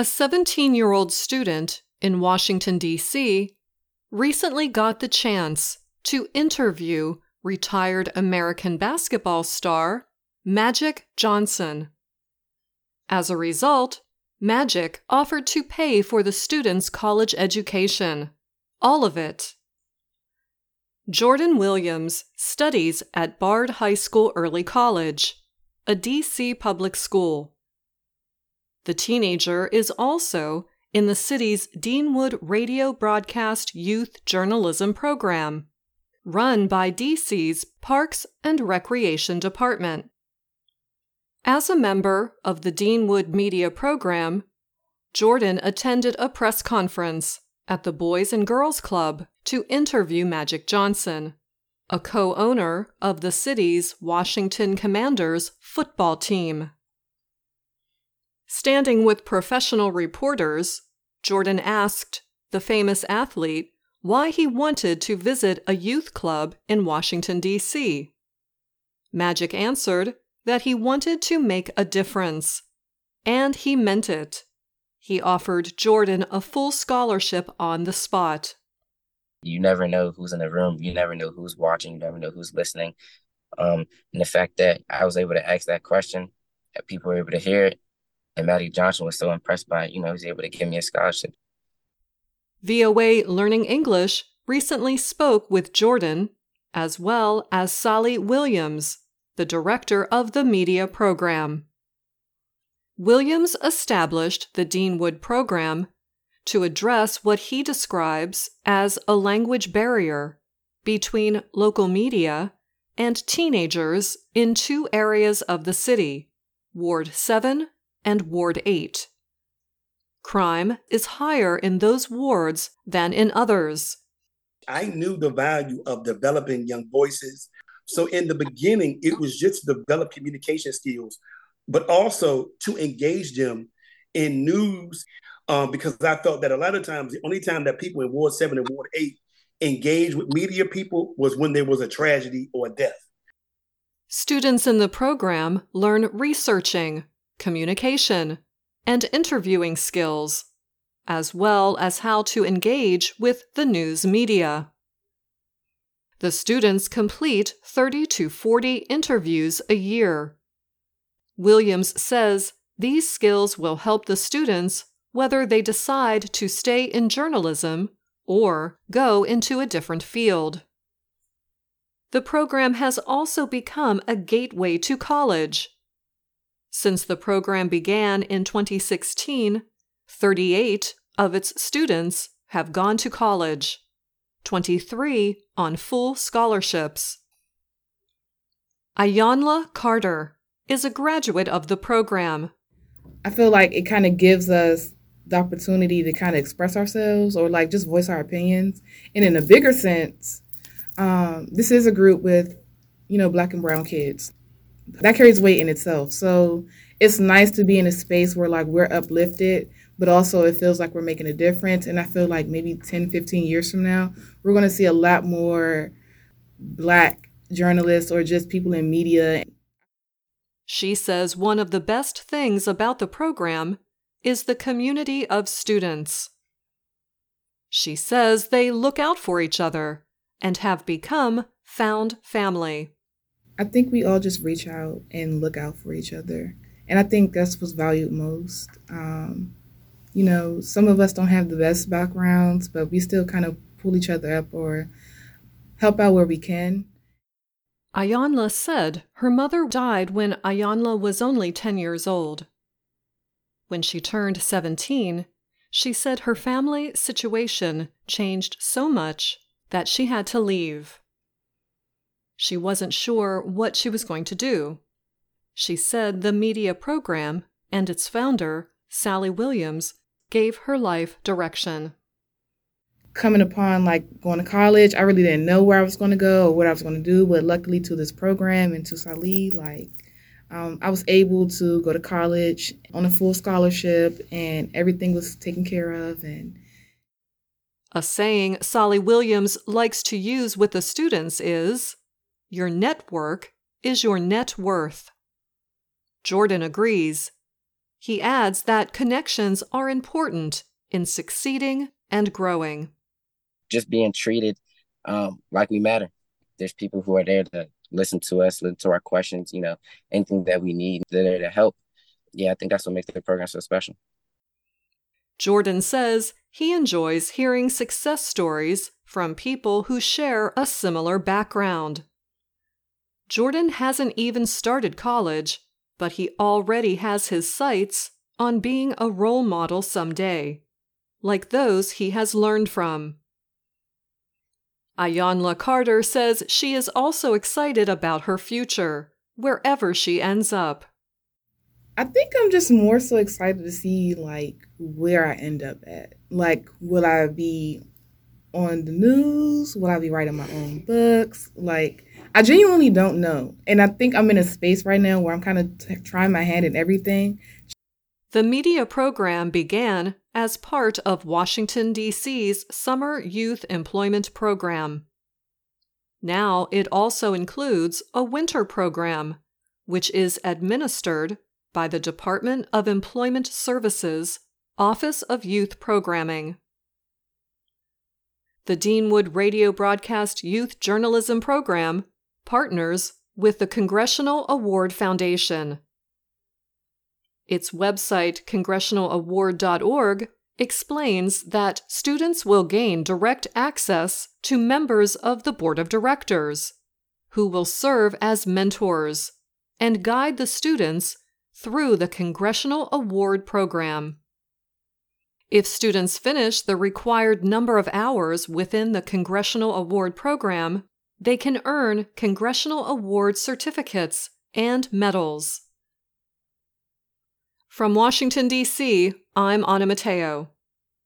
A 17 year old student in Washington, D.C., recently got the chance to interview retired American basketball star Magic Johnson. As a result, Magic offered to pay for the student's college education, all of it. Jordan Williams studies at Bard High School Early College, a DC public school. The teenager is also in the city's Deanwood Radio Broadcast Youth Journalism Program, run by DC's Parks and Recreation Department. As a member of the Deanwood Media Program, Jordan attended a press conference at the Boys and Girls Club to interview Magic Johnson, a co owner of the city's Washington Commanders football team. Standing with professional reporters, Jordan asked the famous athlete why he wanted to visit a youth club in Washington, D.C. Magic answered that he wanted to make a difference, and he meant it. He offered Jordan a full scholarship on the spot. You never know who's in the room. You never know who's watching. You never know who's listening. Um, and the fact that I was able to ask that question, that people were able to hear it, and Magic Johnson was so impressed by it, you know, he was able to give me a scholarship. VOA Learning English recently spoke with Jordan, as well as Sally Williams, the director of the media program. Williams established the Deanwood program to address what he describes as a language barrier between local media and teenagers in two areas of the city Ward 7 and Ward 8. Crime is higher in those wards than in others. I knew the value of developing young voices. So in the beginning, it was just to develop communication skills, but also to engage them in news. Um, because I felt that a lot of times the only time that people in Ward 7 and Ward 8 engaged with media people was when there was a tragedy or a death. Students in the program learn researching, communication, and interviewing skills, as well as how to engage with the news media. The students complete 30 to 40 interviews a year. Williams says these skills will help the students whether they decide to stay in journalism or go into a different field. The program has also become a gateway to college. Since the program began in 2016, 38 of its students have gone to college, 23 on full scholarships. Ayanla Carter is a graduate of the program. I feel like it kind of gives us the opportunity to kind of express ourselves or like just voice our opinions. And in a bigger sense, um, this is a group with, you know, black and brown kids that carries weight in itself. So it's nice to be in a space where like we're uplifted, but also it feels like we're making a difference. And I feel like maybe 10, 15 years from now, we're going to see a lot more black journalists or just people in media. She says one of the best things about the program is the community of students. She says they look out for each other and have become found family. I think we all just reach out and look out for each other. And I think that's what's valued most. Um, you know, some of us don't have the best backgrounds, but we still kind of pull each other up or help out where we can. Ayanla said her mother died when Ayanla was only 10 years old. When she turned 17, she said her family situation changed so much that she had to leave. She wasn't sure what she was going to do. She said the media program and its founder, Sally Williams, gave her life direction. Coming upon like going to college, I really didn't know where I was going to go or what I was going to do, but luckily to this program and to Sally, like um, I was able to go to college on a full scholarship and everything was taken care of and a saying Sally Williams likes to use with the students is your network is your net worth. Jordan agrees. He adds that connections are important in succeeding and growing. Just being treated um, like we matter. There's people who are there to listen to us, listen to our questions, you know, anything that we need, they're there to help. Yeah, I think that's what makes the program so special. Jordan says he enjoys hearing success stories from people who share a similar background. Jordan hasn't even started college, but he already has his sights on being a role model someday, like those he has learned from. Ayanla Carter says she is also excited about her future, wherever she ends up. I think I'm just more so excited to see like where I end up at. Like, will I be on the news? Will I be writing my own books? Like, I genuinely don't know. And I think I'm in a space right now where I'm kind of t- trying my hand in everything. The media program began as part of Washington, D.C.'s Summer Youth Employment Program. Now it also includes a winter program, which is administered by the Department of Employment Services, Office of Youth Programming. The Deanwood Radio Broadcast Youth Journalism Program partners with the Congressional Award Foundation. Its website, congressionalaward.org, explains that students will gain direct access to members of the board of directors, who will serve as mentors and guide the students through the Congressional Award Program. If students finish the required number of hours within the Congressional Award Program, they can earn Congressional Award certificates and medals. From Washington, D.C., I'm Anna Matteo.